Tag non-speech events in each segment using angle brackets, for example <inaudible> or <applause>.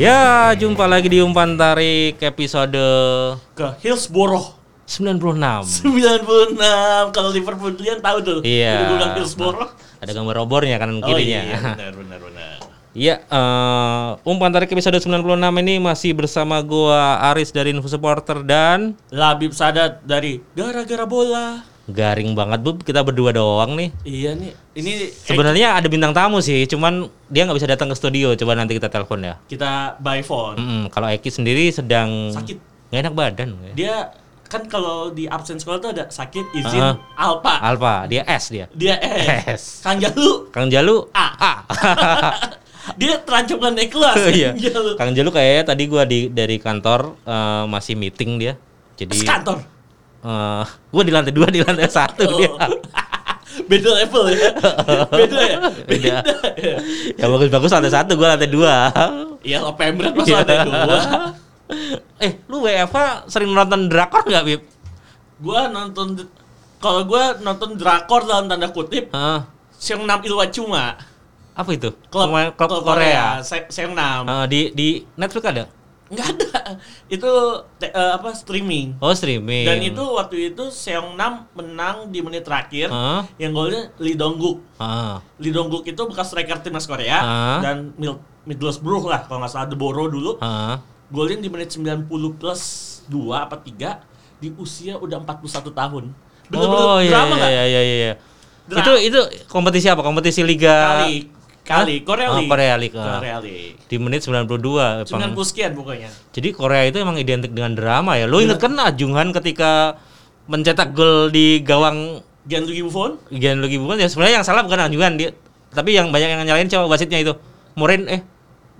Ya, jumpa lagi di Umpan Tarik episode ke Hillsborough 96. 96 kalau Liverpool kalian tahu tuh Iya. Udah Hillsborough Ada gambar obornya kanan oh kirinya. iya <laughs> benar benar benar Iya, eh, Umpan Tarik episode 96 ini masih bersama gua Aris dari Info Supporter dan Labib Sadat dari gara-gara bola garing banget bu kita berdua doang nih. iya nih ini Sebenarnya ada bintang tamu sih, cuman dia nggak bisa datang ke studio. Coba nanti kita telepon ya. kita by phone Mm-mm, kalau Eki sendiri sedang Sakit. nggak enak badan. dia kan kalau di absen sekolah tuh ada sakit izin Ah. alpa Alfa, dia S dia. dia eh S. Kang Jalu Kang Jalu A. A. <laughs> dia terancam naik kelas <laughs> Iya. Kang Jalu Kang Jalu kayaknya tadi gua di dari kantor eh, masih meeting dia. Jadi kantor eh gua di lantai dua di lantai satu dia. Oh. <laughs> beda level ya <laughs> beda ya Beda. ya bagus-bagus lantai satu gua lantai dua. Iya lo pemret masa ada dua eh lu WFH sering nonton drakor nggak Bib? Gua nonton kalau gua nonton drakor dalam tanda kutip Hah? Seong Nam Ilwa Cuma apa itu? klub, Pemain- klub Korea. Se- Seong Nam Eh, di di Netflix ada? Nggak ada itu te- eh, apa streaming Oh streaming. dan itu waktu itu Seong Nam menang di menit terakhir Hah? yang golnya Lee Dong Guk Ah. Lee Dong Guk itu bekas striker timnas Korea Hah? dan Mid Middlesbrough lah kalau nggak salah The Borough dulu Ah. golin di menit 90 plus 2 apa 3 di usia udah 41 tahun bener-bener oh iya drama iya, iya iya iya. Dra- Itu itu kompetisi apa? Kompetisi liga kali? Korea Oh, Korea ah. Korea League di menit 92 Bang. 90 sekian pokoknya Jadi Korea itu emang identik dengan drama ya. Lo inget kan Ajunghan ketika mencetak gol di gawang Gianluigi Buffon Gianluigi Buffon ya sebenarnya yang salah bukan Ajunghan dia tapi yang banyak yang nyalain coba wasitnya itu. Morin eh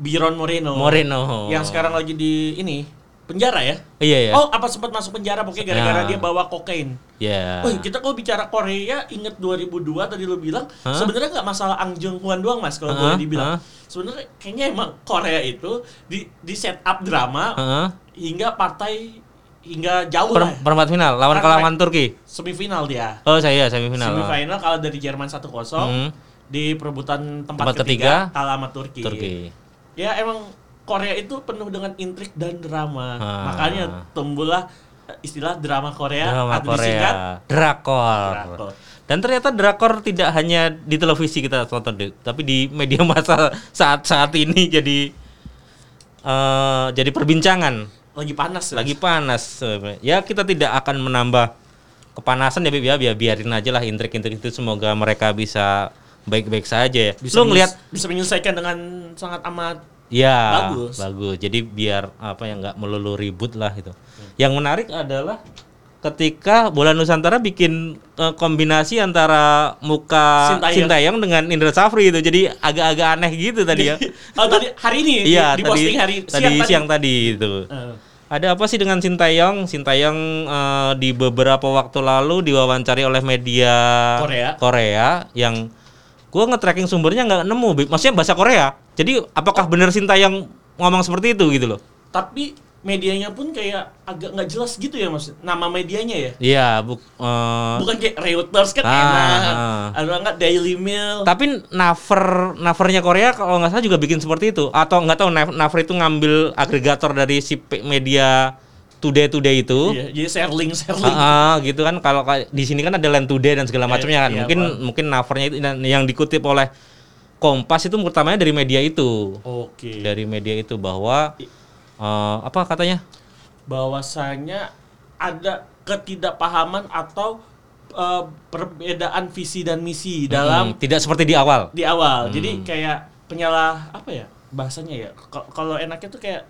Biron Moreno Moreno. yang sekarang lagi di ini penjara ya Iya ya. oh apa sempat masuk penjara pokoknya gara-gara Nah. dia bawa kokain Ya. Oh, kita kalau bicara Korea, inget 2002 tadi lo bilang, Hah? sebenarnya nggak masalah Ang Jung Hwan doang mas, kalau Hah? boleh dibilang. Hah? Sebenarnya kayaknya emang Korea itu di di set up drama Heeh. hingga partai hingga jauh Per- lah. perempat final lawan Partai- lawan Turki. Semifinal dia. Oh saya semifinal. Semifinal kalah dari Jerman 1-0 Hmm. di perebutan tempat, Tempat ketiga, ketiga, kalah sama Turki. Turki. Ya emang Korea itu penuh dengan intrik dan drama. Ah. Makanya tumbuhlah eh, istilah drama Korea Drama atau disingkat Korea. Drakor. drakor. Dan ternyata drakor tidak hanya di televisi kita tonton, tapi di media <laughs> massa saat-saat ini jadi eh jadi perbincangan. Lagi panas ya. Lagi panas. Ya kita tidak akan menambah kepanasan ya, Bib, ya biar biarin aja lah intrik-intrik itu semoga mereka bisa baik-baik saja ya. bisa Lu ngelihat bisa menyelesaikan dengan sangat amat Ya, Bagus. bagus. Jadi biar apa ya nggak melulu ribut lah itu. Yang menarik adalah ketika Bola Nusantara bikin eh, kombinasi antara muka Sintayong. Sintayong dengan Indra Safri itu. Jadi agak-agak aneh gitu tadi ya. <laughs> oh tadi hari ini Iya, di, di tadi posting hari tadi siang tadi itu. Eh, Ada apa sih dengan Sintayong? Sintayong eh, di beberapa waktu lalu diwawancari oleh media Korea. Korea yang gua nge-tracking sumbernya nggak nemu, maksudnya bahasa Korea. Jadi apakah benar Sintayong ngomong seperti itu gitu loh? tapi medianya pun kayak agak nggak jelas gitu ya mas nama medianya ya Iya, buk, eh, bukan kayak Reuters kan Ah, enak ah. ada nggak Daily Mail tapi Naver Navernya Korea kalau nggak salah juga bikin seperti itu atau nggak tahu Nav- Naver itu ngambil agregator dari si media Today Today itu. Iya, jadi share link share link Ah, ah, gitu kan kalau di sini kan ada Land Today dan segala Iya, macamnya kan. iya, mungkin Pak. mungkin Navernya itu yang dikutip oleh Kompas itu pertamanya dari media itu. oke Dari media itu bahwa eh, apa katanya? bahwasanya ada ketidakpahaman atau eh, perbedaan visi dan misi dalam Hmm, tidak seperti di awal. di awal. Hmm. Jadi kayak penyalah apa ya bahasanya ya? Kalau enaknya tuh kayak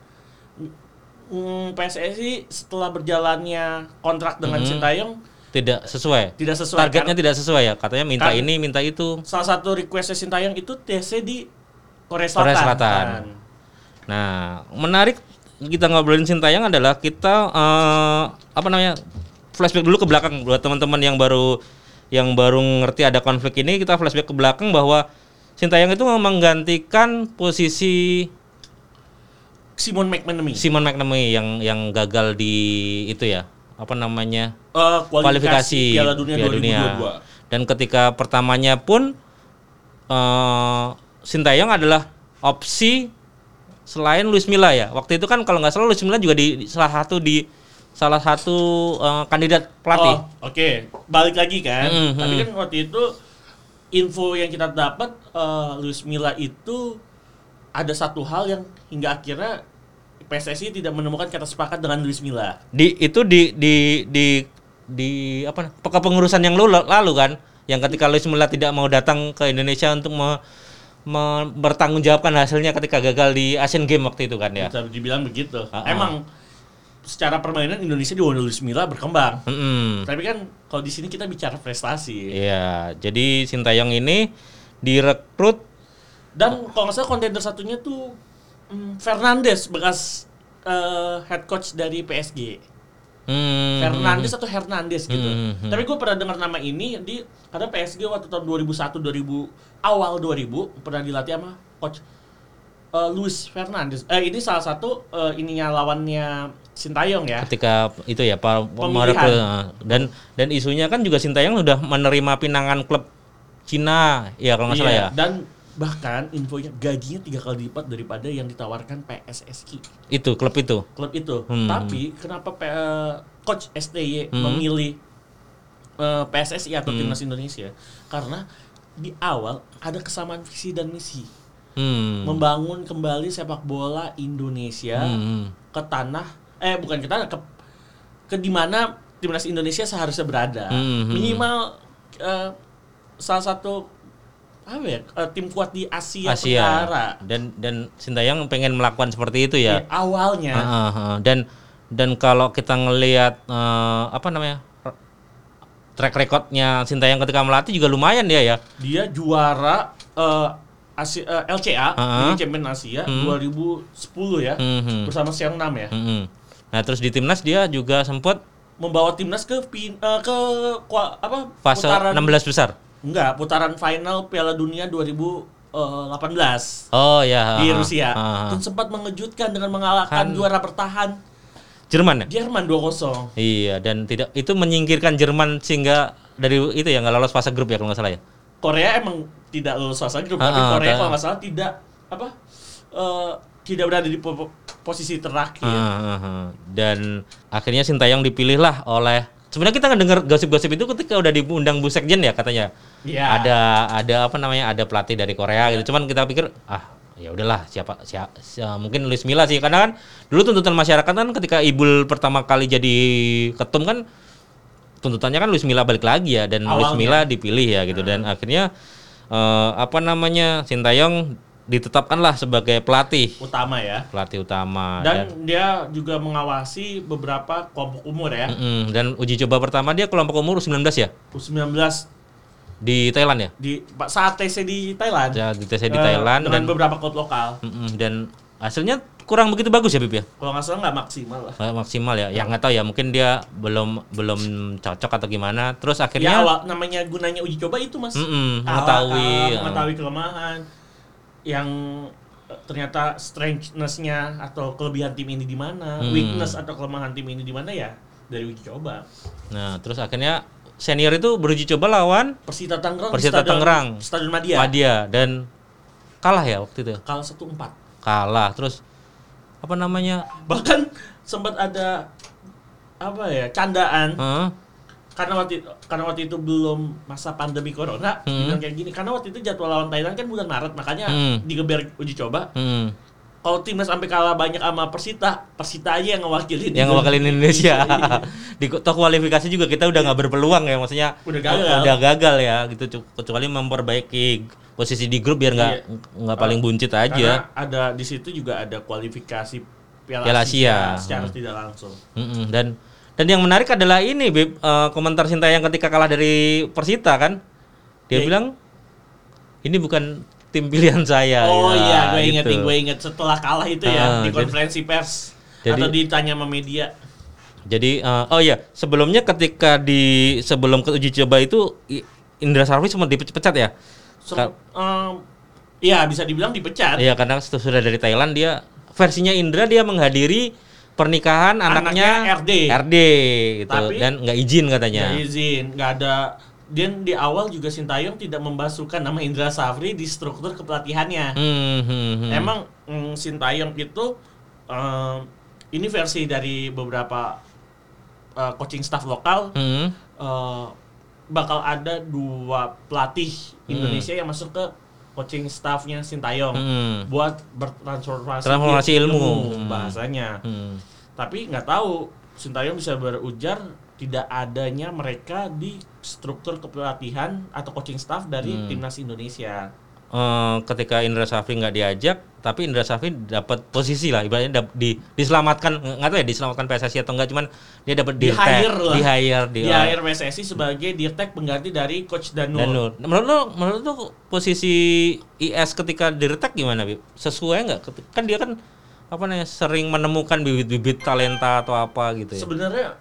mm, PSSI setelah berjalannya kontrak dengan Hmm. Sintayong Tidak sesuai. tidak sesuai. Targetnya tidak sesuai ya. Katanya minta Kan- ini, minta itu. salah satu requestnya Sintayong itu TC di Korea Selatan. Korea Selatan. kan. Nah, menarik kita ngobrolin Sintayong adalah kita eh, apa namanya flashback dulu ke belakang buat teman-teman yang baru yang baru ngerti ada konflik ini kita flashback ke belakang bahwa Sintayong itu menggantikan posisi Simon McManamy. Simon McNamee yang yang gagal di itu ya apa namanya Eh, kualifikasi Piala Dunia Piala 2022. Dan ketika pertamanya pun eh Sintayong adalah opsi selain Luis Milla ya. Waktu itu kan kalau nggak salah Luis Milla juga di, di salah satu di salah satu eh, kandidat pelatih. Oh, Oke, balik lagi kan. Mm, Tapi mm. kan waktu itu info yang kita dapat eh, Luis Milla itu ada satu hal yang hingga akhirnya PSSI tidak menemukan kata sepakat dengan Luis Milla. Di itu di di di di apa kepengurusan yang lalu, lalu kan yang ketika Luis Milla tidak mau datang ke Indonesia untuk me, me- bertanggungjawabkan hasilnya ketika gagal di Asian Games waktu itu kan ya. Bisa dibilang begitu. Ah, ah. Emang secara permainan Indonesia di Luis Milla berkembang. Mm-mm. Tapi kan kalau di sini kita bicara prestasi. Iya, jadi Sintayong ini direkrut Dan kalau nggak salah kontender satunya tuh mm, Fernandes bekas eh, head coach dari PSG. hmm, Fernandes atau Hernandez gitu. Hmm, hmm. Tapi gue pernah dengar nama ini di karena PSG waktu tahun 2001 2000 awal 2000 pernah dilatih sama coach eh, Luis Fernandes. Eh ini salah satu eh, ininya lawannya Sintayong ya. ketika itu ya Pak Pemilihan. dan dan isunya kan juga Sintayong sudah menerima pinangan klub Cina ya kalau nggak salah Iya, ya. Dan bahkan infonya gajinya tiga kali lipat daripada yang ditawarkan PSSI Itu klub itu. klub itu. Hmm. Tapi kenapa P- eh, coach STY Hmm. memilih eh, PSSI atau Hmm. timnas Indonesia? Karena di awal ada kesamaan visi dan misi. Hmm. membangun kembali sepak bola Indonesia Hmm. ke tanah eh bukan ke tanah ke ke di mana timnas Indonesia seharusnya berada Hmm, hmm, minimal eh, salah satu apa ya eh, tim kuat di Asia, Asia Tenggara dan dan Sintayong pengen melakukan seperti itu ya. Eh, awalnya Heeh, heeh. dan dan kalau kita ngelihat eh, apa namanya track recordnya Sintayong ketika melatih juga lumayan dia ya. dia juara eh, Asia, eh, LCA Ah. Liga Champion Asia 2010 ya Hmm, hmm. bersama Seong Nam ya Hmm. Nah terus di timnas dia juga sempat membawa timnas ke pin- eh, ke apa fase putaran 16 besar. Enggak, putaran final Piala Dunia 2018 Oh ya. di Rusia. Dan sempat mengejutkan dengan mengalahkan Kan- juara bertahan Jerman ya. Jerman 2-0. Iya dan tidak itu menyingkirkan Jerman sehingga dari itu ya nggak lolos fase grup ya kalau nggak salah ya. Korea emang tidak lulus fase grup, Ah, tapi Korea kalau nggak salah tidak apa eh, tidak berada di po- po- posisi terakhir. Ah, ah, ah. Dan akhirnya Sintayong dipilih lah oleh sebenarnya kita ngedenger gosip-gosip itu ketika udah diundang Bu Sekjen ya katanya. Iya. Ada ada apa namanya ada pelatih dari Korea gitu. Cuman kita pikir ah ya udahlah siapa siapa mungkin Luis Milla sih karena kan dulu tuntutan masyarakat kan ketika Ibul pertama kali jadi ketum kan tuntutannya kan Luis Milla balik lagi ya dan Luis Awalnya. Milla dipilih ya gitu dan akhirnya eh, apa namanya Sintayong ditetapkanlah sebagai pelatih Utama ya. pelatih utama Dan dia juga mengawasi beberapa kelompok umur ya. Mm-mm, dan uji coba pertama dia kelompok umur 19 ya U19 di Thailand ya di saat TC di Thailand. Ya, di tes di Eh, Thailand dengan dan beberapa klub lokal. Mm-mm, dan hasilnya kurang begitu bagus ya Bib ya Kalau nggak salah nggak maksimal lah. Nggak maksimal ya yang nggak tahu ya mungkin dia belum belum cocok atau gimana terus Ya akhirnya awal namanya gunanya uji coba itu mas. Mm-mm, Kalah, mengetahui, ya. mengetahui kelemahan yang eh, ternyata strength-nya atau kelebihan tim ini di mana, Hmm. weakness atau kelemahan tim ini di mana ya dari uji coba. nah terus akhirnya senior itu beruji coba lawan Persita Tangerang, Persita Stadion- Tangerang. Stadion Madia, Madia dan kalah ya waktu itu kalah satu empat. kalah terus apa namanya Bahkan sempat ada apa ya candaan Heeh. Karena waktu itu, karena waktu itu belum masa pandemi corona Hmm. kayak gini karena waktu itu jadwal lawan Thailand kan bulan Maret makanya Hmm. digeber uji coba Hmm. kalau timnas sampai kalah banyak sama Persita Persita aja yang ngewakilin yang ngewakilin Indonesia <laughs> di toh kualifikasi juga kita udah nggak berpeluang ya maksudnya Udah gagal. udah gagal ya gitu cu- kecuali memperbaiki posisi di grup biar nggak Iya. nggak paling buncit aja karena ada di situ juga ada kualifikasi Piala, Piala Asia, Asia. secara Hmm. tidak langsung Mm-mm. dan dan yang menarik adalah ini Bib, eh, komentar Sintayong ketika kalah dari Persita kan dia Iya. bilang ini bukan tim pilihan saya oh Ya, iya gue inget gitu. nih gue inget setelah kalah itu ya Ah, di jadi- konferensi pers jadi- atau ditanya sama media Jadi eh, oh iya, sebelumnya ketika di sebelum ke uji coba itu Indra Safri sempat dipecat ya? Sem- em, Iya bisa dibilang dipecat. Iya, karena sudah dari Thailand dia versinya Indra dia menghadiri pernikahan anaknya, Anaknya RD. RD gitu Tapi- dan nggak izin katanya. Nggak izin, nggak ada. Dan di awal juga Sintayong tidak membasuhkan nama Indra Safri di struktur kepelatihannya. Hmm, hmm, hmm. Emang mm, Sintayong itu em, ini versi dari beberapa eh, coaching staff lokal Hmm, eh, bakal ada dua pelatih Hmm. Indonesia yang masuk ke coaching staffnya Sintayong hmm, buat bertransformasi Transformasi ilmu. Hmm. bahasanya. hmm. Tapi nggak tahu Sintayong bisa berujar tidak adanya mereka di struktur kepelatihan atau coaching staff dari Hmm. timnas Indonesia. Eh, ketika Indra Safri nggak diajak, tapi Indra Safri dapat posisi lah, ibaratnya dap- di, diselamatkan nggak tahu ya diselamatkan PSSI atau enggak, cuman dia dapat Di hire lah. di hire di, Di akhir PSSI sebagai dirtek pengganti dari coach Danur. dan Nur. Menurut lu, menurut lu posisi IS ketika diretek gimana, Bib? Sesuai nggak? Kan dia kan apa namanya sering menemukan bibit-bibit talenta atau apa gitu ya. Sebenarnya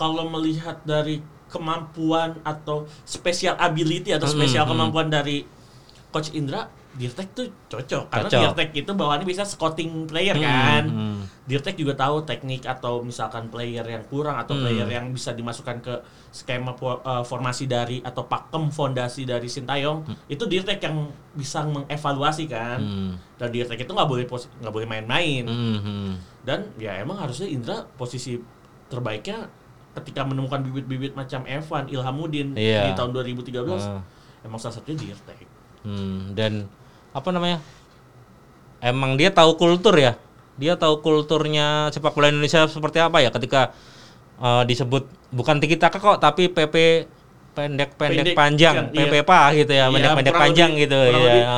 kalau melihat dari kemampuan atau special ability atau spesial hmm. kemampuan dari coach Indra, Dirtek tuh cocok karena Cocok. Dirtek itu bawaannya bisa scouting player kan. Hmm, hmm. Dirtek juga tahu teknik atau misalkan player yang kurang atau Hmm. player yang bisa dimasukkan ke skema po- eh, formasi dari atau pakem fondasi dari Sintayong itu Dirtek yang bisa mengevaluasi kan. Hmm. Dan Dirtek itu nggak boleh nggak boleh main-main. Hmm, hmm. Dan ya emang harusnya Indra posisi terbaiknya ketika menemukan bibit-bibit macam Evan, Ilhamuddin Iya. di tahun 2013 Ah. emang salah satunya Dirtek. Hmm, dan apa namanya? Emang dia tahu kultur ya. Dia tahu kulturnya sepak bola Indonesia seperti apa ya ketika eh, disebut bukan tiki taka kok tapi PP pendek-pendek Pendek, panjang, kan, iya. PP pa gitu ya, Iya, pendek-pendek kurang panjang lebih- gitu ya.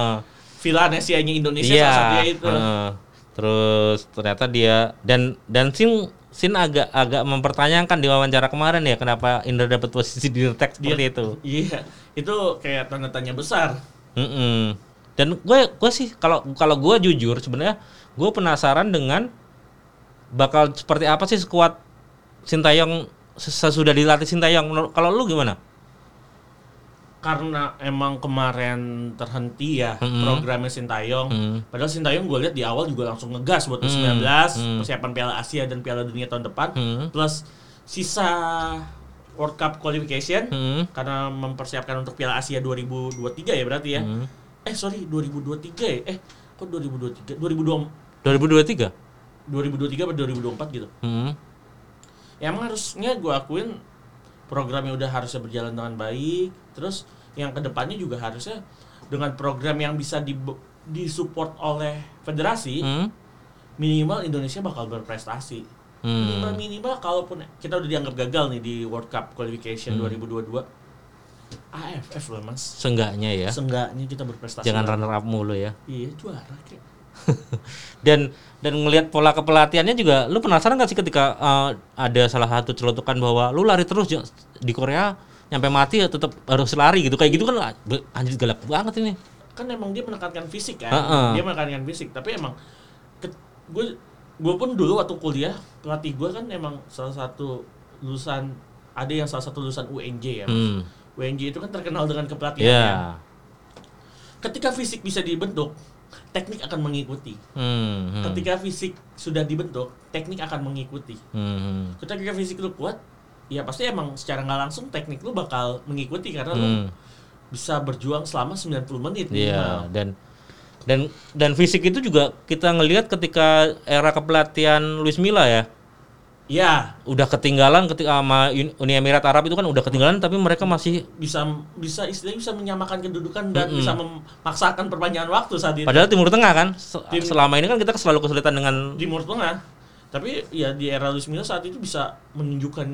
Vilanesianya Indonesia Iya. salah satunya itu. heeh. terus ternyata dia dan dan Sin Sin agak agak mempertanyakan di wawancara kemarin ya kenapa Indra dapat posisi di seperti Dia- itu. Iya, itu kayak tanda tanya besar. Mm-mm. Dan gue gue sih kalau kalau gue jujur sebenarnya gue penasaran dengan bakal seperti apa sih skuad Sintayong ses- sesudah dilatih Sintayong. Kalau lu gimana? Karena emang kemarin terhenti ya Mm-mm. programnya Sintayong. Hmm. Padahal Sintayong gue lihat di awal juga langsung ngegas buat Hmm, U19, hmm. persiapan Piala Asia dan Piala Dunia tahun depan. Hmm. Plus sisa World Cup qualification Hmm. karena mempersiapkan untuk Piala Asia 2023 ya berarti ya. Hmm. Eh sorry 2023 ya. Eh kok 2023? 2020 2023. 2023 atau 2024 gitu. Hmm. Ya emang harusnya gue akuin programnya udah harusnya berjalan dengan baik. Terus yang ke depannya juga harusnya dengan program yang bisa di disupport oleh federasi Hmm. minimal Indonesia bakal berprestasi. Minimal Hmm. minimal kalaupun kita udah dianggap gagal nih di World Cup qualification 2022 AFF lah mas. Seenggaknya ya. Seenggaknya kita berprestasi. Jangan lah. runner up mulu ya. Iya juara kayak. <laughs> Dan dan ngelihat pola kepelatihannya juga lu penasaran gak sih ketika uh, ada salah satu celotukan bahwa lu lari terus Jeng. di Korea nyampe mati ya tetap harus lari gitu kayak gitu kan be- anjir galak banget ini Kan emang dia menekankan fisik kan. Heeh. Dia menekankan fisik. Tapi emang gue gue pun dulu waktu kuliah pelatih gue kan emang salah satu lulusan ada yang salah satu lulusan UNJ ya. Mas. hmm. UNJ itu kan terkenal dengan kepelatihannya. ya Ketika fisik bisa dibentuk, teknik akan mengikuti. hmm. hmm. Ketika fisik sudah dibentuk, teknik akan mengikuti. Hmm. Ketika fisik lu kuat, ya pasti emang secara nggak langsung teknik lu bakal mengikuti karena lu Hmm. bisa berjuang selama 90 menit. Iya minimal. dan dan dan fisik itu juga kita ngelihat ketika era kepelatihan Luis Milla ya Ya, udah ketinggalan ketika sama Uni Emirat Arab itu kan udah ketinggalan tapi mereka masih bisa bisa istilahnya bisa menyamakan kedudukan dan bisa memaksakan perpanjangan waktu saat itu padahal Timur Tengah kan Tim- selama ini kan kita selalu kesulitan dengan Timur Tengah. Tapi ya di era Luis Milla saat itu bisa menunjukkan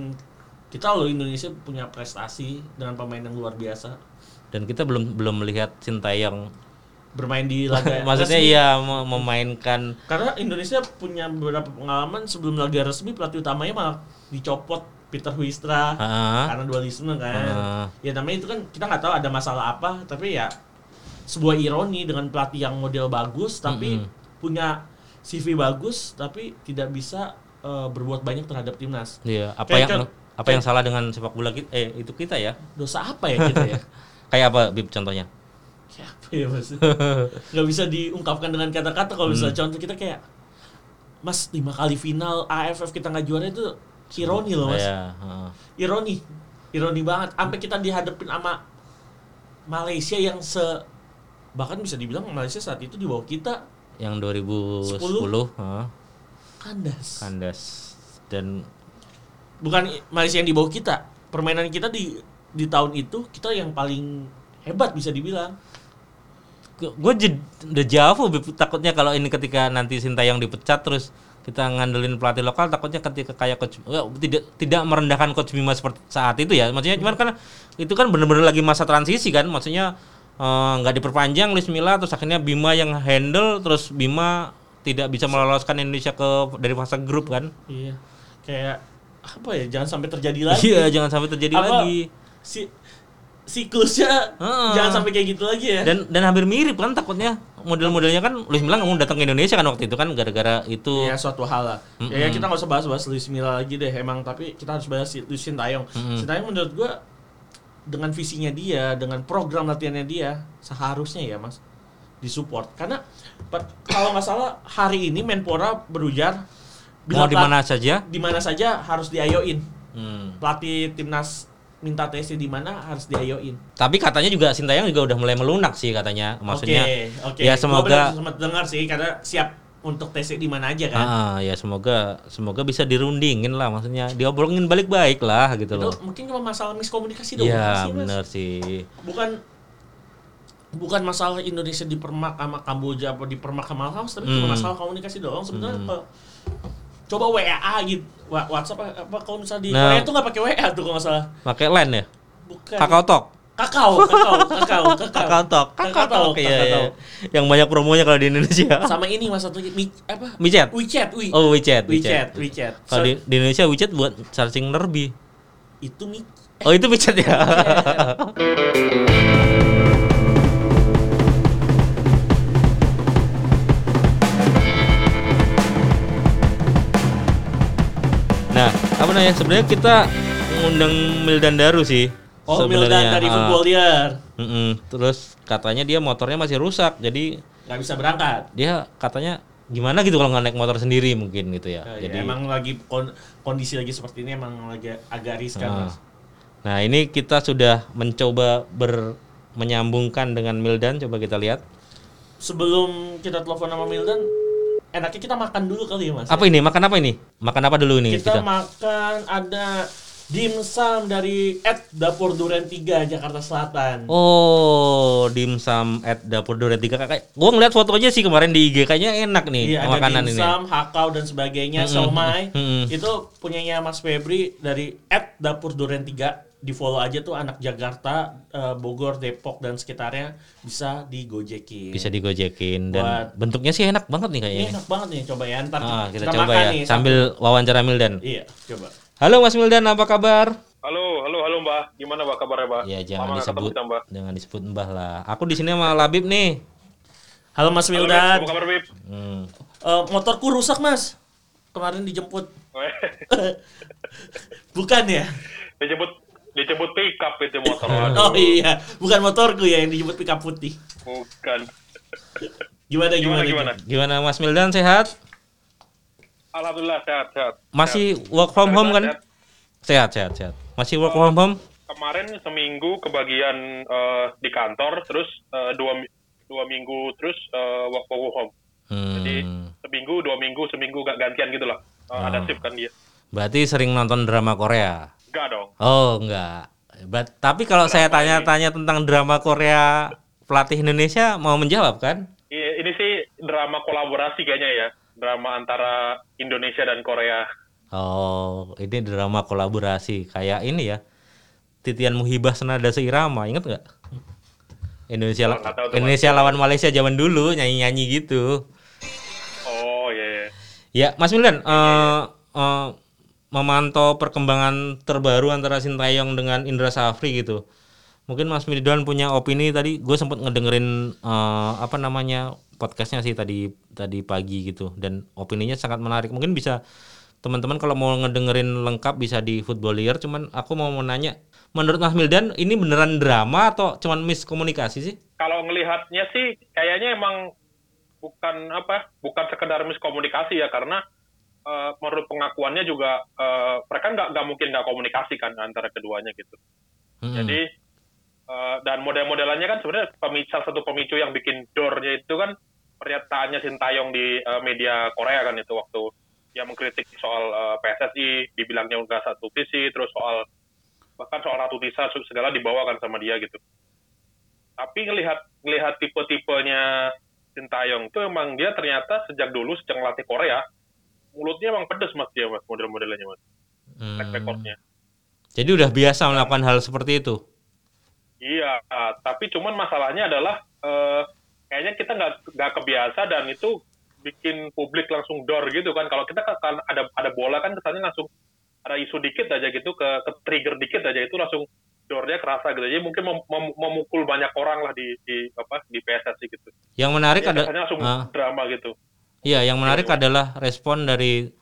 kita loh Indonesia punya prestasi dengan pemain yang luar biasa. dan kita belum belum melihat Sintayong Bermain di <laughs> laga maksudnya resmi. iya mem- memainkan Karena Indonesia punya beberapa pengalaman sebelum laga resmi pelatih utamanya malah dicopot Peter Huistra Ah. karena dualisme kan. Ah. Ya namanya itu kan kita nggak tahu ada masalah apa, tapi ya sebuah ironi dengan pelatih yang model bagus tapi Mm-mm. punya CV bagus tapi tidak bisa eh, berbuat banyak terhadap timnas. Iya, apa Kayak yang kan- apa yang salah dengan sepak bola kita eh itu kita ya? Dosa apa ya kita ya? <laughs> Kayak apa Bib contohnya? Apa ya mas? Gak bisa diungkapkan dengan kata-kata kalau Hmm. misalnya contoh kita kayak Mas lima kali final AFF kita nggak juara itu ironi loh mas. Iya. Ironi, ironi banget. Sampai kita dihadapin sama Malaysia yang se bahkan bisa dibilang Malaysia saat itu di bawah kita Yang 2010, heeh, kandas. kandas dan Bukan Malaysia yang di bawah kita. Permainan kita di di tahun itu kita yang paling hebat bisa dibilang. Gue udah jauh takutnya kalau ini ketika nanti Sintayong dipecat terus kita ngandelin pelatih lokal takutnya ketika kayak coach ya, tidak tidak merendahkan coach Bima seperti saat itu ya maksudnya cuman kan itu kan bener-bener lagi masa transisi kan maksudnya eh, nggak diperpanjang Luis Milla terus akhirnya Bima yang handle terus Bima tidak bisa meloloskan Indonesia ke dari fase grup kan Iya. Kayak apa ya? Jangan sampai terjadi lagi. iya jangan sampai terjadi Apa, lagi Si siklusnya Heeh. jangan sampai kayak gitu lagi ya. dan dan hampir mirip kan takutnya model-modelnya kan Luis Milla nggak mau datang ke Indonesia kan waktu itu kan gara-gara itu Ya suatu hal lah. Ya, ya kita nggak usah bahas-bahas Luis Milla lagi deh emang tapi kita harus bahas si Luis Sintayong. Sintayong menurut gua dengan visinya dia, dengan program latihannya dia seharusnya ya Mas disupport karena kalau nggak salah hari ini Menpora berujar mau di mana saja di mana saja harus diayoin. Hmm. Pelatih timnas minta TC di mana harus diayoin. Tapi katanya juga Sintayong juga udah mulai melunak sih katanya. Maksudnya Oke, oke. ya semoga benar sempat dengar sih karena siap untuk TC di mana aja kan. Ah, ya semoga semoga bisa dirundingin lah maksudnya diobrolin balik-baik lah gitu Itu loh. mungkin cuma masalah miskomunikasi doang Iya bener sih. Bukan bukan masalah Indonesia dipermak sama Kamboja apa dipermak sama Laos tapi cuma Hmm. masalah komunikasi doang sebenarnya kalau- coba WA gitu Wa- WhatsApp apa, kalau misalnya di Nah. Korea tuh nggak pakai WA tuh kalau nggak salah Pakai line ya? bukan Kakao Talk. kakao kakao kakao kakao Kakao Talk. Kakao. Talk, Iya, iya. Talk. Yang banyak promonya kalau di Indonesia. sama ini mas satu Mi- apa WeChat. WeChat Oh, WeChat. WeChat WeChat Kalau So, di, di Indonesia WeChat buat searching nerbi. itu Mi Oh, itu WeChat ya. <laughs> Nah, apa namanya? Sebenarnya kita ngundang Mildan Daru sih. Oh sebenarnya. Mildan dari Ah. Footballier Mm-mm. Terus katanya dia motornya masih rusak, jadi nggak bisa berangkat dia katanya gimana gitu kalau nggak naik motor sendiri mungkin gitu ya. Ya, ya, jadi emang lagi kon- kondisi lagi seperti ini emang lagi agak riskan mas. Nah ini kita sudah mencoba ber menyambungkan dengan Mildan, coba kita lihat. Sebelum kita telepon sama Mildan, enaknya kita makan dulu kali ya mas. Apa ini? Makan apa ini? Makan apa dulu ini kita, kita? makan ada dimsum dari at dapur duren 3 Jakarta Selatan. Oh, dimsum at dapur duren tiga kakak. Gua ngeliat fotonya sih kemarin di IG kayaknya enak nih Iya ada makanan ini. dimsum, hakau dan sebagainya, Mm-mm, somai. mm-mm. Itu punyanya Mas Febri dari at dapur duren 3 di follow aja tuh anak Jakarta, eh, Bogor, Depok dan sekitarnya bisa digojekin. Bisa digojekin dan Buat- bentuknya sih enak banget nih kayaknya. Ini enak banget nih, coba ya. Ntar Ah, kita, kita, coba makan ya nih. sambil wawancara Mildan. Iya, coba. Halo Mas Mildan, apa kabar? Halo, halo, halo Mbak. Gimana Mbak kabarnya Mbak? Ya jangan nggak disebut, kita, Mbak. jangan disebut Mbah lah. Aku di sini sama Labib nih. Halo Mas Halo, Beb. Wildan. Apa kabar Bib? Hmm. Eh, motorku rusak Mas. Kemarin dijemput. <laughs> Bukan ya? dijemput dijemput pickup itu motor. <laughs> Oh iya, bukan motorku ya yang dijemput pickup putih. Bukan. Gimana Gimana gimana? gimana? Gimana Mas Mildan sehat? Alhamdulillah sehat sehat. Masih Sehat. work from home kan? Sehat, sehat, sehat. Masih work from home? Kemarin seminggu kebagian eh, di kantor, terus eh, dua dua minggu terus eh, work from home. Jadi Hmm. seminggu dua minggu seminggu gak gantian gitu lah. Ada Oh. shift kan dia. Berarti sering nonton drama Korea? Enggak dong. Oh, enggak. But, tapi kalau saya tanya-tanya tentang drama Korea pelatih Indonesia mau menjawab kan? Ini sih drama kolaborasi kayaknya ya. Drama antara Indonesia dan Korea. Oh, ini drama kolaborasi kayak ini ya. Titian Muhibah Senada Seirama, inget nggak? Indonesia Oh, tahu Indonesia lawan Malaysia zaman dulu nyanyi-nyanyi gitu. Oh iya. iya. Ya, Mas Mildan, eh, eh, memantau perkembangan terbaru antara Sintayong dengan Indra Safri gitu. Mungkin Mas Mildan punya opini tadi. Gue sempat ngedengerin eh, apa namanya podcastnya sih tadi tadi pagi gitu dan opininya sangat menarik. Mungkin bisa teman-teman kalau mau ngedengerin lengkap bisa di Footballier. Cuman aku mau nanya, menurut Mas Mildan ini beneran drama atau cuman miskomunikasi sih? Kalau ngelihatnya sih kayaknya emang bukan apa, bukan sekedar miskomunikasi ya karena eh, menurut pengakuannya juga eh, mereka nggak nggak mungkin nggak komunikasi kan antara keduanya gitu. Hmm. Jadi eh, dan model-modelannya kan sebenarnya pemicu satu pemicu yang bikin door-nya itu kan pernyataannya Sintayong di eh, media Korea kan itu waktu dia mengkritik soal eh, PSSI, dibilangnya nggak satu visi, terus soal bahkan soal Ratu Tisa segala dibawakan sama dia gitu. Tapi ngelihat ngelihat tipe-tipenya Sintayong itu emang dia ternyata sejak dulu sejak ngelatih Korea mulutnya emang pedes mas dia mas model-modelnya mas Hmm. track recordnya. Jadi udah biasa melakukan hal seperti itu. Iya, tapi cuman masalahnya adalah eh, kayaknya kita nggak nggak kebiasa dan itu bikin publik langsung door gitu kan. Kalau kita kan kan ada ada bola kan kesannya langsung ada isu dikit aja gitu ke, ke trigger dikit aja itu langsung doornya kerasa gitu. Jadi mungkin mem- mem- memukul banyak orang lah di di apa di PSSI gitu. Yang menarik Ya, ada langsung Ah. drama gitu. Iya, yang menarik Iya. adalah respon dari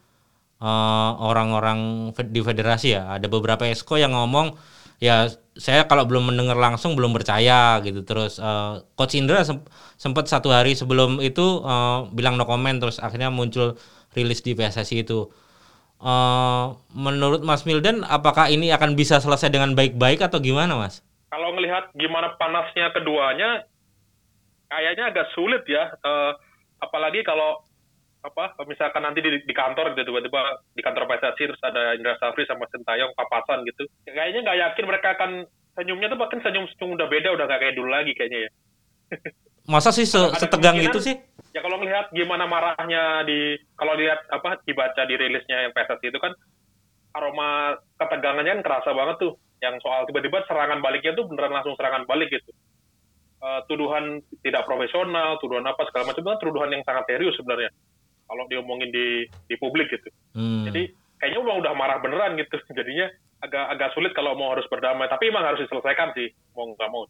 eh, orang-orang fe- di federasi ya. Ada beberapa esko yang ngomong, ya saya kalau belum mendengar langsung belum percaya gitu. Terus eh, Coach Indra sem- sempat satu hari sebelum itu eh, bilang no comment, terus akhirnya muncul rilis di PSSI itu. Eh, menurut Mas Mildan, apakah ini akan bisa selesai dengan baik-baik atau gimana, Mas? kalau ngelihat gimana panasnya keduanya, kayaknya agak sulit ya. Eh, apalagi kalau apa misalkan nanti di, di kantor gitu tiba-tiba di kantor PSSI terus ada Indra Safri sama Sintayong papasan gitu. Kayaknya nggak yakin mereka akan senyumnya tuh bahkan senyum senyum udah beda udah nggak kayak dulu lagi kayaknya ya. Masa sih se- setegang kemungkinan- itu sih? Ya kalau ngelihat gimana marahnya di kalau lihat apa dibaca di rilisnya yang PSSI itu kan aroma ketegangannya kan kerasa banget tuh yang soal tiba-tiba serangan baliknya tuh beneran langsung serangan balik gitu. Eh, tuduhan tidak profesional, tuduhan apa segala macam itu kan tuduhan yang sangat serius sebenarnya kalau diomongin di di publik gitu. Hmm. Jadi kayaknya udah udah marah beneran gitu. <laughs> Jadinya agak agak sulit kalau mau harus berdamai. Tapi emang harus diselesaikan sih mau nggak mau.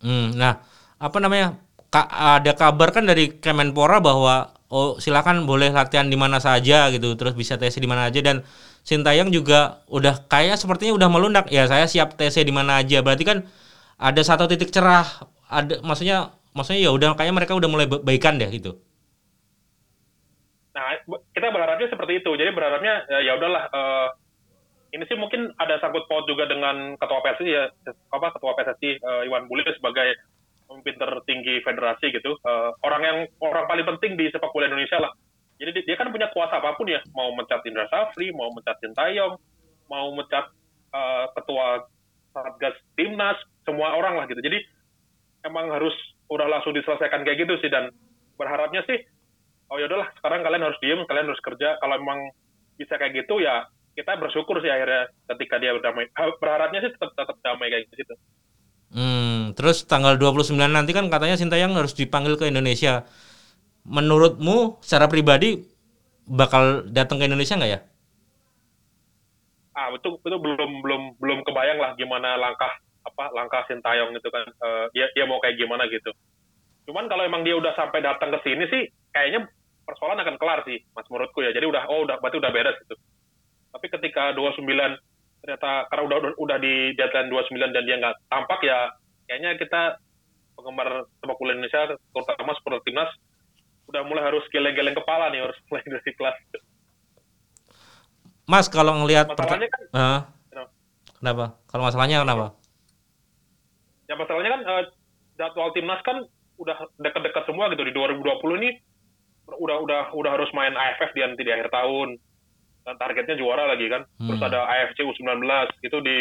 Hmm, nah, apa namanya? Ka- ada kabar kan dari Kemenpora bahwa oh silakan boleh latihan di mana saja gitu, terus bisa TC di mana aja dan Sintayong juga udah kayak sepertinya udah melunak. Ya saya siap TC di mana aja. Berarti kan ada satu titik cerah. Ada maksudnya maksudnya ya udah kayak mereka udah mulai ba- baikan deh gitu. Kita berharapnya seperti itu. Jadi berharapnya ya, ya udahlah. eh, ini sih mungkin ada sangkut paut juga dengan ketua PSSI ya, apa ketua PSSI eh, Iwan Bule sebagai pemimpin tertinggi federasi gitu. Eh, orang yang orang paling penting di sepak bola Indonesia lah. Jadi dia, kan punya kuasa apa pun ya, mau mencat Indra Safri, mau mencat Sintayong, mau mencat eh, ketua Satgas Timnas, semua orang lah gitu. Jadi emang harus udah langsung diselesaikan kayak gitu sih dan berharapnya sih oh ya udahlah sekarang kalian harus diem kalian harus kerja. Kalau emang bisa kayak gitu ya kita bersyukur sih akhirnya ketika dia berdamai Ha- berharapnya sih tetap tetap damai kayak gitu Hmm, terus tanggal 29 nanti kan katanya Sintayong harus dipanggil ke Indonesia. Menurutmu secara pribadi bakal datang ke Indonesia nggak ya? ah itu itu belum belum belum kebayang lah gimana langkah apa langkah Sintayong itu kan. Eh, dia dia mau kayak gimana gitu. Cuman kalau emang dia udah sampai datang ke sini sih kayaknya persoalan akan kelar sih mas menurutku ya. Jadi udah oh udah berarti udah beres gitu. Tapi ketika 29 ternyata karena udah udah, udah di deadline 29 dan dia nggak tampak ya kayaknya kita penggemar sepak bola Indonesia terutama supporter timnas udah mulai harus geleng-geleng kepala nih harus mulai dari kelas. Mas kalau ngelihat masalahnya kan Ah, Kenapa? Kalau masalahnya kenapa? ya masalahnya kan eh, jadwal timnas kan udah dekat-dekat semua gitu. Di 2020 ini udah udah udah harus main AFF di nanti di akhir tahun. Dan targetnya juara lagi kan. Terus Hmm. ada AFC U19 itu di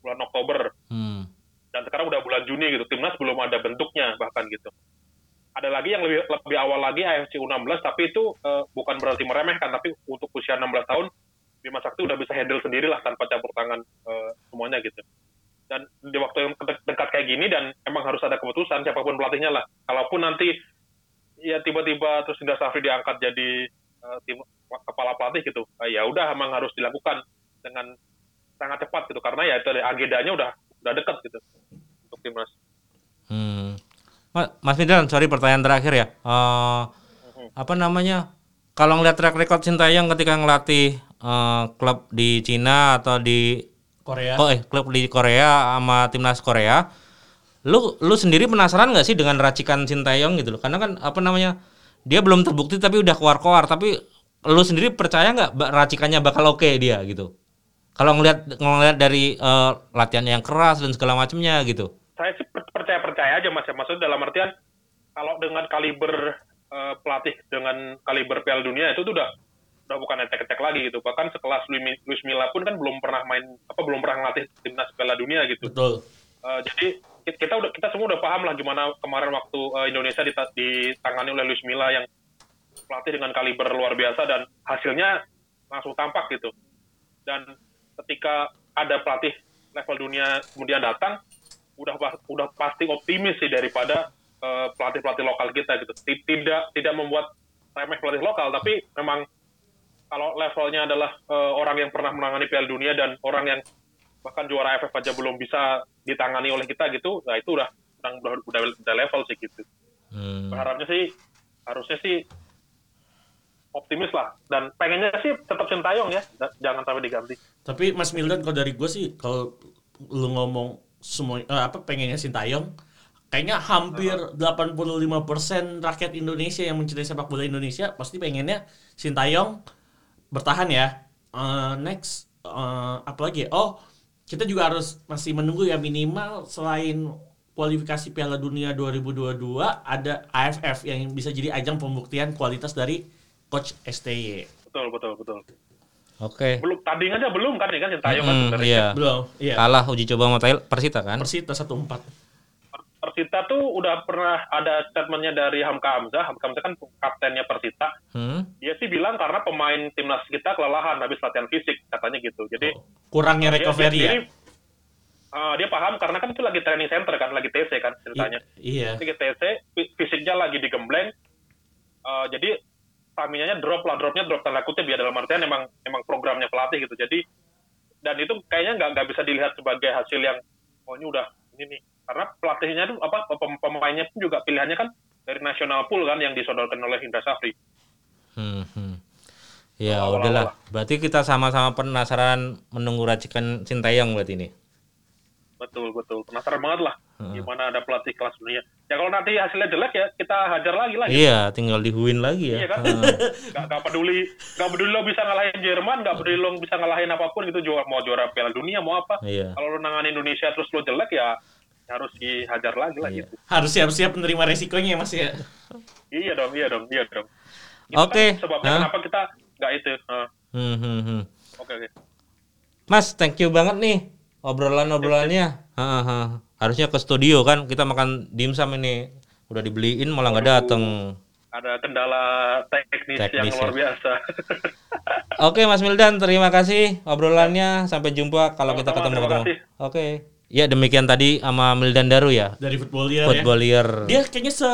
bulan Oktober. Hmm. dan sekarang udah bulan Juni gitu. Timnas belum ada bentuknya bahkan gitu. Ada lagi yang lebih lebih awal lagi AFC U16 tapi itu eh, bukan berarti meremehkan tapi untuk usia 16 tahun Bima Sakti udah bisa handle sendiri lah tanpa campur tangan eh, semuanya gitu. Dan di waktu yang de- dekat kayak gini dan emang harus ada keputusan siapa pun pelatihnya lah. Kalaupun nanti ya tiba-tiba terus Indra Safri diangkat jadi eh, tim kepala pelatih gitu eh, ya udah emang harus dilakukan dengan sangat cepat gitu karena ya itu agendanya udah udah dekat gitu untuk timnas Hmm. Ma- Mas Midran, sorry pertanyaan terakhir ya. Eh, apa namanya? Kalau ngeliat track record Sintayong ketika ngelatih eh, klub di Cina atau di Korea. oh eh klub di Korea sama timnas Korea. Lu lu sendiri penasaran nggak sih dengan racikan Sintayong gitu loh? Karena kan apa namanya? Dia belum terbukti tapi udah keluar-keluar, tapi lu sendiri percaya nggak racikannya bakal oke dia gitu? Kalau ngelihat ngelihat dari eh, latihan yang keras dan segala macamnya gitu. saya sih per- percaya-percaya aja mas ya maksudnya dalam artian kalau dengan kaliber eh, pelatih dengan kaliber Piala Dunia itu tuh udah udah bukan etek-etek lagi gitu bahkan sekelas Luis Mi- Luis Milla pun kan belum pernah main apa belum pernah ngelatih timnas Piala Dunia gitu Betul. Eh, jadi kita udah kita semua udah paham lah gimana kemarin waktu eh, Indonesia dita- ditangani oleh Luis Milla yang pelatih dengan kaliber luar biasa dan hasilnya langsung tampak gitu. Dan ketika ada pelatih level dunia kemudian datang, udah udah pasti optimis sih daripada eh, pelatih-pelatih lokal kita gitu. Ti- Tidak tidak membuat remeh pelatih lokal, tapi memang kalau levelnya adalah eh, orang yang pernah menangani Piala Dunia dan orang yang bahkan juara AFF aja belum bisa ditangani oleh kita gitu, nah itu udah udah udah, udah, level sih gitu. Hmm. Berharapnya sih harusnya sih optimis lah dan pengennya sih tetap Sintayong ya, jangan sampai diganti. Tapi Mas Mildan kalau dari gue sih kalau lu ngomong semua eh, apa pengennya Sintayong kayaknya hampir 85% rakyat Indonesia yang mencintai sepak bola Indonesia pasti pengennya Sintayong bertahan ya. Eh, next eh, apa lagi? Oh, kita juga harus masih menunggu ya minimal selain kualifikasi Piala Dunia 2022 ada AFF yang bisa jadi ajang pembuktian kualitas dari coach STY. Betul betul betul. Oke. Belum tanding aja belum kan ya kan Sintayong kan Hmm, sebenarnya. iya. Belum, iya. Kalah uji coba sama Thailand Persita kan? Persita 1-4. Persita tuh udah pernah ada statementnya dari Hamka Hamzah. Hamka Hamzah kan kaptennya Persita. Hmm. Dia sih bilang karena pemain timnas kita kelelahan habis latihan fisik katanya gitu. Jadi kurangnya dia- recovery dia, ya. dia, uh, dia paham karena kan itu lagi training center kan, lagi TC kan ceritanya. I- iya. Lagi TC, fi- fisiknya lagi digembleng. Uh, jadi stamina-nya drop lah, dropnya drop tanda kutip ya dalam artian emang emang programnya pelatih gitu. Jadi dan itu kayaknya nggak nggak bisa dilihat sebagai hasil yang oh ini udah ini karena pelatihnya tuh apa pem- pemainnya pun juga pilihannya kan dari national pool kan yang disodorkan oleh Indra Safri. Hmm, hmm. Ya Awal-awal udahlah. lah. Berarti kita sama-sama penasaran menunggu racikan Sintayong berarti ini. Betul betul penasaran banget lah Heeh. gimana ada pelatih kelas dunia. Ya kalau nanti hasilnya jelek ya kita hajar lagi lah. Iya, tinggal dihuin lagi ya. Iya kan? <laughs> Gak, gak peduli, gak peduli lo bisa ngalahin Jerman, gak peduli lo bisa ngalahin apa pun gitu juara mau juara Piala Dunia mau apa. Iya. Kalau lo nangan Indonesia terus lo jelek ya harus dihajar lagi lah Iya. gitu. Harus siap-siap menerima resikonya ya Mas ya. Iya dong, iya dong, iya dong. Oke. kan sebabnya Hah? kenapa kita nggak itu. Hmm, hmm, hmm. Oke oke. Mas, thank you banget nih obrolan-obrolannya. Heeh. Harusnya ke studio kan kita makan dimsum ini. Udah dibeliin malah nggak dateng. Ada kendala teknis, yang Teknis, luar ya. biasa. Oke Mas Mildan, terima kasih obrolannya. Sampai jumpa kalau kita Sama-sama, ketemu terima ketemu. kasih. Oke. Ya demikian tadi sama Mildan Daru ya. Dari footballier ya. Footballier. Dia kayaknya se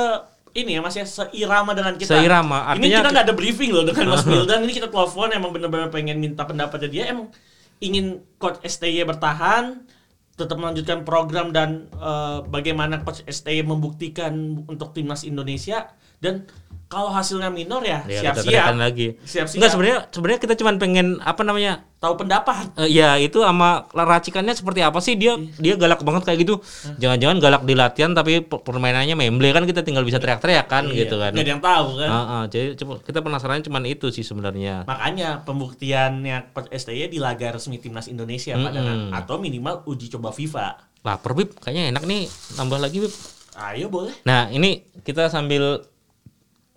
ini ya Mas ya seirama dengan kita. Seirama, ini artinya- kita nggak ada briefing loh dengan Mas <laughs> Mildan. Ini kita telepon emang bener-bener pengen minta pendapatnya dia. Emang ingin coach STY bertahan, tetap melanjutkan program dan eh, bagaimana coach STY membuktikan untuk timnas Indonesia dan kalau hasilnya minor ya Ya, kita siap-siap. tanyakan lagi. Siap-siap. Enggak sebenarnya sebenarnya kita cuma pengen apa namanya? Tahu pendapat. eh, ya itu sama racikannya seperti apa sih dia dia galak banget kayak gitu. Jangan-jangan galak di latihan tapi pe- permainannya memble kan kita tinggal bisa teriak-teriak kan Iya, gitu kan. ada yang tahu kan. Heeh, jadi coba- kita penasaran cuman itu sih sebenarnya. Makanya pembuktiannya STY di laga resmi timnas Indonesia pada Mm-mm. atau minimal uji coba FIFA. Lapar Bib, kayaknya enak nih nambah lagi Bib. Ayo boleh. Nah, ini kita sambil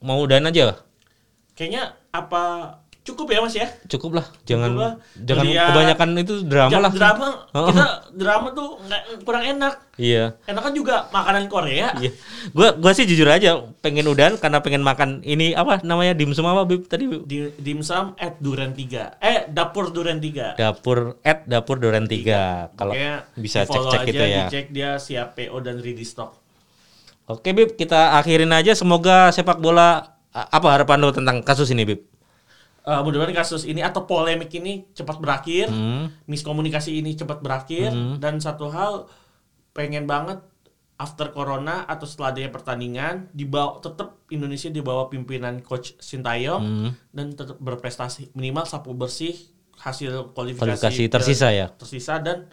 mau udahan aja lah. Kayaknya apa cukup ya Mas ya? Cukup lah, jangan lah. jangan Dia- kebanyakan itu drama lah. Drama, kita drama tuh nggak kurang enak. Iya. Enak kan juga makanan Korea. Iya. Gua gua sih jujur aja pengen udahan karena pengen makan ini apa namanya dimsum apa Bib tadi? Di dimsum at duren 3. Eh, dapur duren 3. Dapur at dapur duren 3. Kalau bisa cek-cek gitu ya. Dicek dia siap PO dan ready stock. Oke Bib, kita akhirin aja semoga sepak bola apa harapan lo tentang kasus ini Bib? Eh, mudah-mudahan kasus ini atau polemik ini cepat berakhir, Hmm. miskomunikasi ini cepat berakhir, dan satu hal pengen banget after corona atau setelah adanya pertandingan dibawa tetap Indonesia di bawah pimpinan coach Sintayong Hmm. dan tetap berprestasi minimal sapu bersih hasil kualifikasi, Kualifikasi tersisa ya? Tersisa dan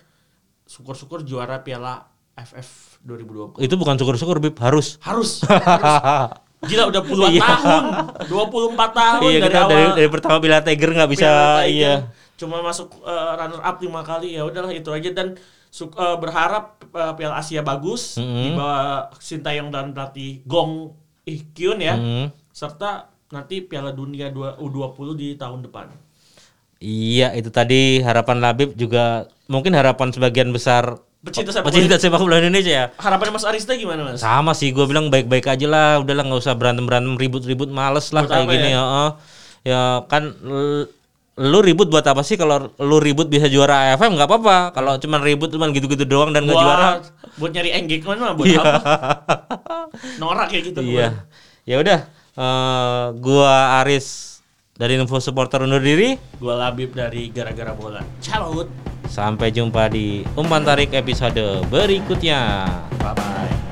syukur-syukur juara Piala FF 2020. Itu bukan syukur-syukur Bib, harus. Harus, <laughs> harus. Gila udah puluhan Iya. tahun, 24 tahun iya, dari kita awal. dari, dari pertama Piala Tiger nggak bisa Tiger. iya. Cuma masuk eh, runner up lima kali ya udahlah itu aja dan eh, berharap eh, Piala Asia bagus Mm-hmm. di bawah Sintayong dan pelatih Gong Ih Kyun ya. Hmm. Serta nanti Piala Dunia 2 U20 di tahun depan. Iya, itu tadi harapan Labib juga mungkin harapan sebagian besar Pecinta sepak pecinta sepak bola Indonesia ya. Harapannya Mas Arista gimana Mas? Sama sih, gue bilang baik-baik aja lah. Udahlah nggak usah berantem berantem ribut-ribut, males lah Buat kayak gini ya? ya. Ya kan lu ribut buat apa sih? Kalau lu ribut bisa juara AFM nggak apa-apa. Kalau cuman ribut cuman gitu-gitu doang dan nggak juara. Buat nyari engagement mah buat Iya. apa? <laughs> Norak kayak gitu. Iya. Ya udah, eh, gua Aris dari Info Supporter undur diri. Gua Labib dari gara-gara bola. Cabut. Sampai jumpa di umpan tarik episode berikutnya. Bye bye.